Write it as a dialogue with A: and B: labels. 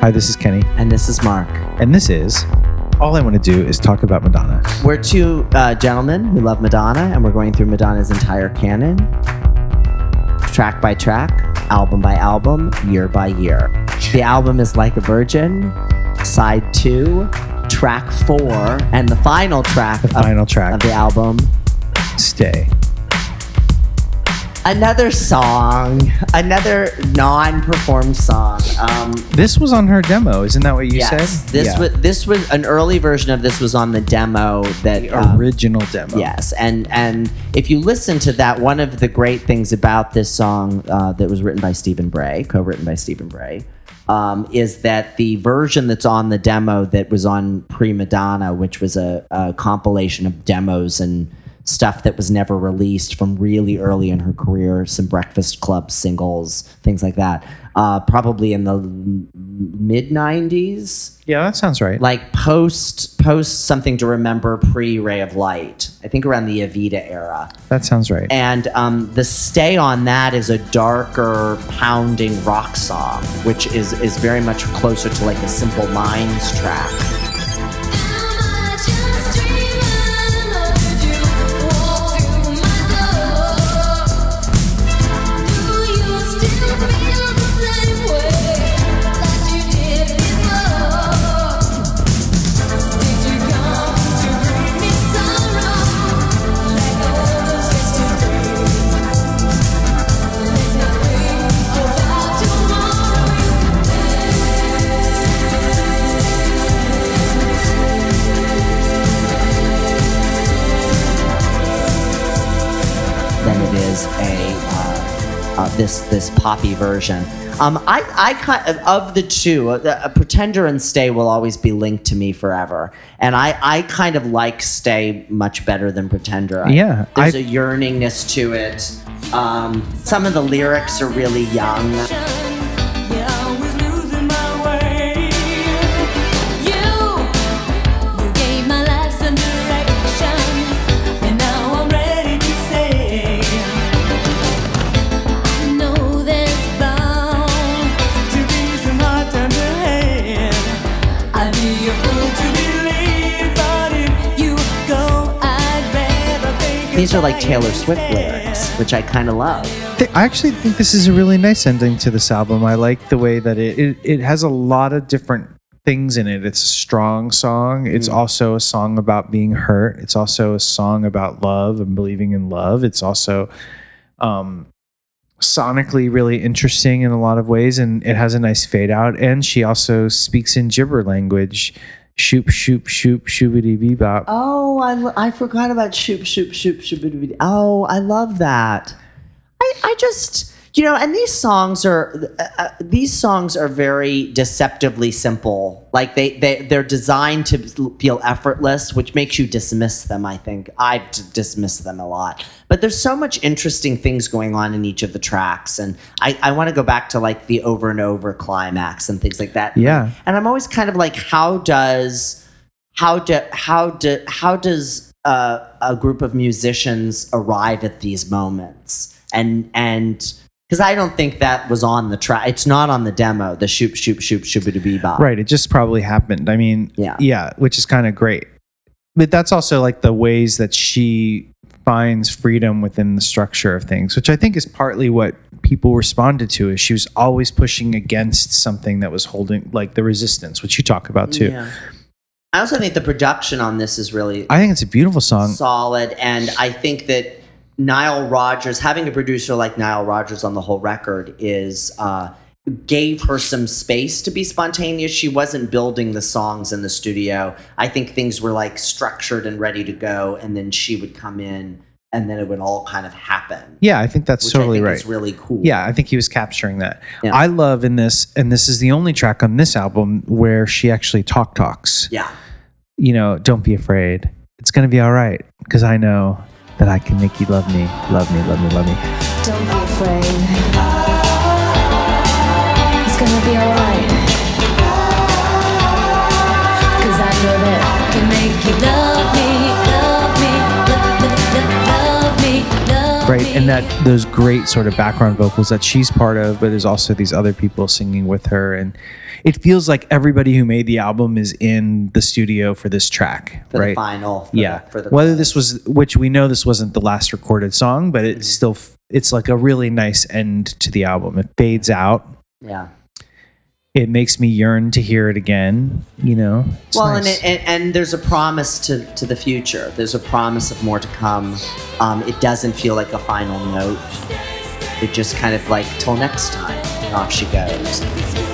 A: Hi, this is Kenny,
B: And this is Mark.
A: and this is all I want to do is talk about Madonna.
B: We're two uh, gentlemen who love Madonna, and we're going through Madonna's entire canon, track by track, album by album, year by year. The album is Like a Virgin, side two, track four, and the final track,
A: The
B: of,
A: final track,
B: of the album.
A: Stay.
B: Another song, another non-performed song. Um,
A: This was on her demo, isn't that what you
B: yes,
A: said?
B: this
A: Yeah.
B: was this was an early version of this was on the demo that
A: the
B: um,
A: original demo.
B: Yes, and and if you listen to that, one of the great things about this song uh, that was written by Stephen Bray, co-written by Stephen Bray, um, is that the version that's on the demo that was on Pre Madonna, which was a, a compilation of demos and stuff that was never released from really early in her career, some Breakfast Club singles, things like that. Uh, probably in the mid '90s
A: Yeah, that sounds right.
B: like post post something to remember pre Ray of Light. I think around the Evita era.
A: that sounds right.
B: And um, the stay on that is a darker, pounding rock song, which is is very much closer to like a Simple Minds track. Is a uh, uh, this this poppy version. Um, I I kind of, of the two, uh, uh, Pretender and Stay will always be linked to me forever, and I I kind of like Stay much better than Pretender. I-
A: Yeah,
B: there's
A: I-
B: a yearningness to it. Um, some of the lyrics are really young. These are like Taylor Swift lyrics, which I kind of love.
A: I actually think this is a really nice ending to this album. I like the way that it, it, it has a lot of different things in it. It's a strong song. It's also a song about being hurt. It's also a song about love and believing in love. It's also um, sonically really interesting in a lot of ways, and it has a nice fade out. And she also speaks in gibber language. Shoop, shoop, shoop, shoobity bebop.
B: Oh, I, I forgot about shoop shoop shoop shoop. Oh, I love that. I I just you know, and these songs are uh, uh, these songs are very deceptively simple. Like they they they're designed to feel effortless, which makes you dismiss them. I think I've d- dismissed them a lot, but there's so much interesting things going on in each of the tracks, and I I want to go back to like the over and over climax and things like that.
A: Yeah.
B: and I'm always kind of like, how does how do how do how does uh, a group of musicians arrive at these moments and and because I don't think that was on the track. It's not on the demo. The shoop shoop shoop shoopity bebop.
A: Right. It just probably happened. I mean,
B: Yeah.
A: yeah, which is kind of great. But that's also like the ways that she finds freedom within the structure of things, which I think is partly what people responded to. Is she was always pushing against something that was holding, like the resistance, which you talk about too.
B: Yeah. I also think the production on this is really
A: I think it's a beautiful song.
B: solid, and I think that Nile Rodgers, having a producer like Nile Rodgers on the whole record, is uh, gave her some space to be spontaneous. She wasn't building the songs in the studio. I think things were like structured and ready to go, and then she would come in, and then it would all kind of happen.
A: Yeah, I think that's
B: which
A: totally
B: I think
A: right.
B: Is really cool.
A: Yeah, I think he was capturing that.
B: Yeah.
A: I love in this, and this is the only track on this album where she actually talk talks.
B: yeah.
A: you know, don't be afraid. It's going to be all right because I know that I can make you love me, love me, love me, love me.
C: Don't be afraid. It's gonna be alright.
A: Right? And that those great sort of background vocals that she's part of, but there's also these other people singing with her, and it feels like everybody who made the album is in the studio for this track,
B: for
A: right?
B: the final. for
A: yeah.
B: the- for the
A: Whether this was, which we know this wasn't the last recorded song, but it's mm-hmm. still, it's like a really nice end to the album. It fades out.
B: yeah.
A: It makes me yearn to hear it again. You know.
B: Well,
A: nice.
B: and, it, and and there's a promise to to the future. There's a promise of more to come. Um, it doesn't feel like a final note. It just kind of like till next time. And off she goes.